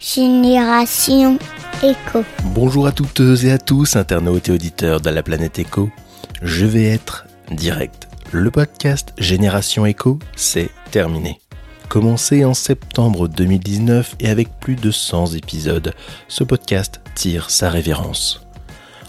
Génération Éco. Bonjour à toutes et à tous, internautes et auditeurs de la planète Éco. Je vais être direct. Le podcast Génération Éco, c'est terminé. Commencé en septembre 2019 et avec plus de 100 épisodes, ce podcast tire sa révérence.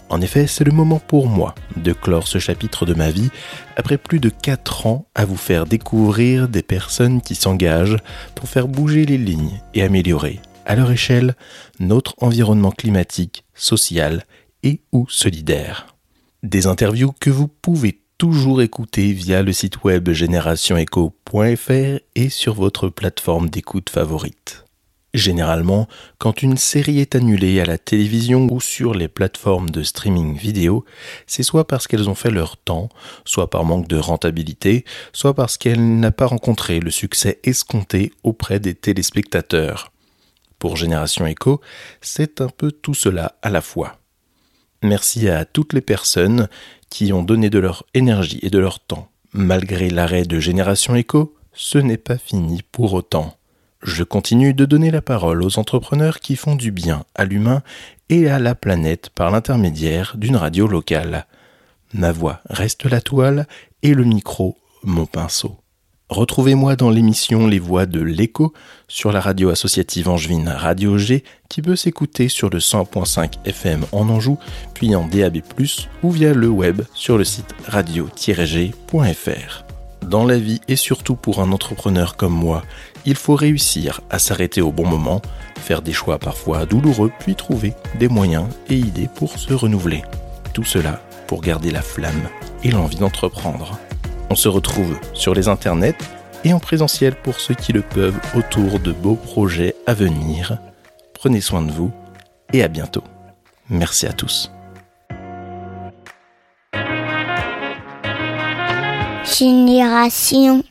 En effet, c'est le moment pour moi de clore ce chapitre de ma vie après plus de 4 ans à vous faire découvrir des personnes qui s'engagent pour faire bouger les lignes et améliorer, à leur échelle, notre environnement climatique, social et ou solidaire. Des interviews que vous pouvez toujours écouter via le site web générationeco.fr et sur votre plateforme d'écoute favorite. Généralement, quand une série est annulée à la télévision ou sur les plateformes de streaming vidéo, c'est soit parce qu'elles ont fait leur temps, soit par manque de rentabilité, soit parce qu'elle n'a pas rencontré le succès escompté auprès des téléspectateurs. Pour Génération Echo, c'est un peu tout cela à la fois. Merci à toutes les personnes qui ont donné de leur énergie et de leur temps. Malgré l'arrêt de Génération Echo, ce n'est pas fini pour autant. Je continue de donner la parole aux entrepreneurs qui font du bien à l'humain et à la planète par l'intermédiaire d'une radio locale. Ma voix reste la toile et le micro mon pinceau. Retrouvez-moi dans l'émission Les Voix de l'écho sur la radio associative angevine Radio G qui peut s'écouter sur le 100.5 FM en Anjou, puis en DAB+, ou via le web sur le site radio-g.fr. Dans la vie et surtout pour un entrepreneur comme moi, il faut réussir à s'arrêter au bon moment, faire des choix parfois douloureux, puis trouver des moyens et idées pour se renouveler. Tout cela pour garder la flamme et l'envie d'entreprendre. On se retrouve sur les internets et en présentiel pour ceux qui le peuvent autour de beaux projets à venir. Prenez soin de vous et à bientôt. Merci à tous. Génération.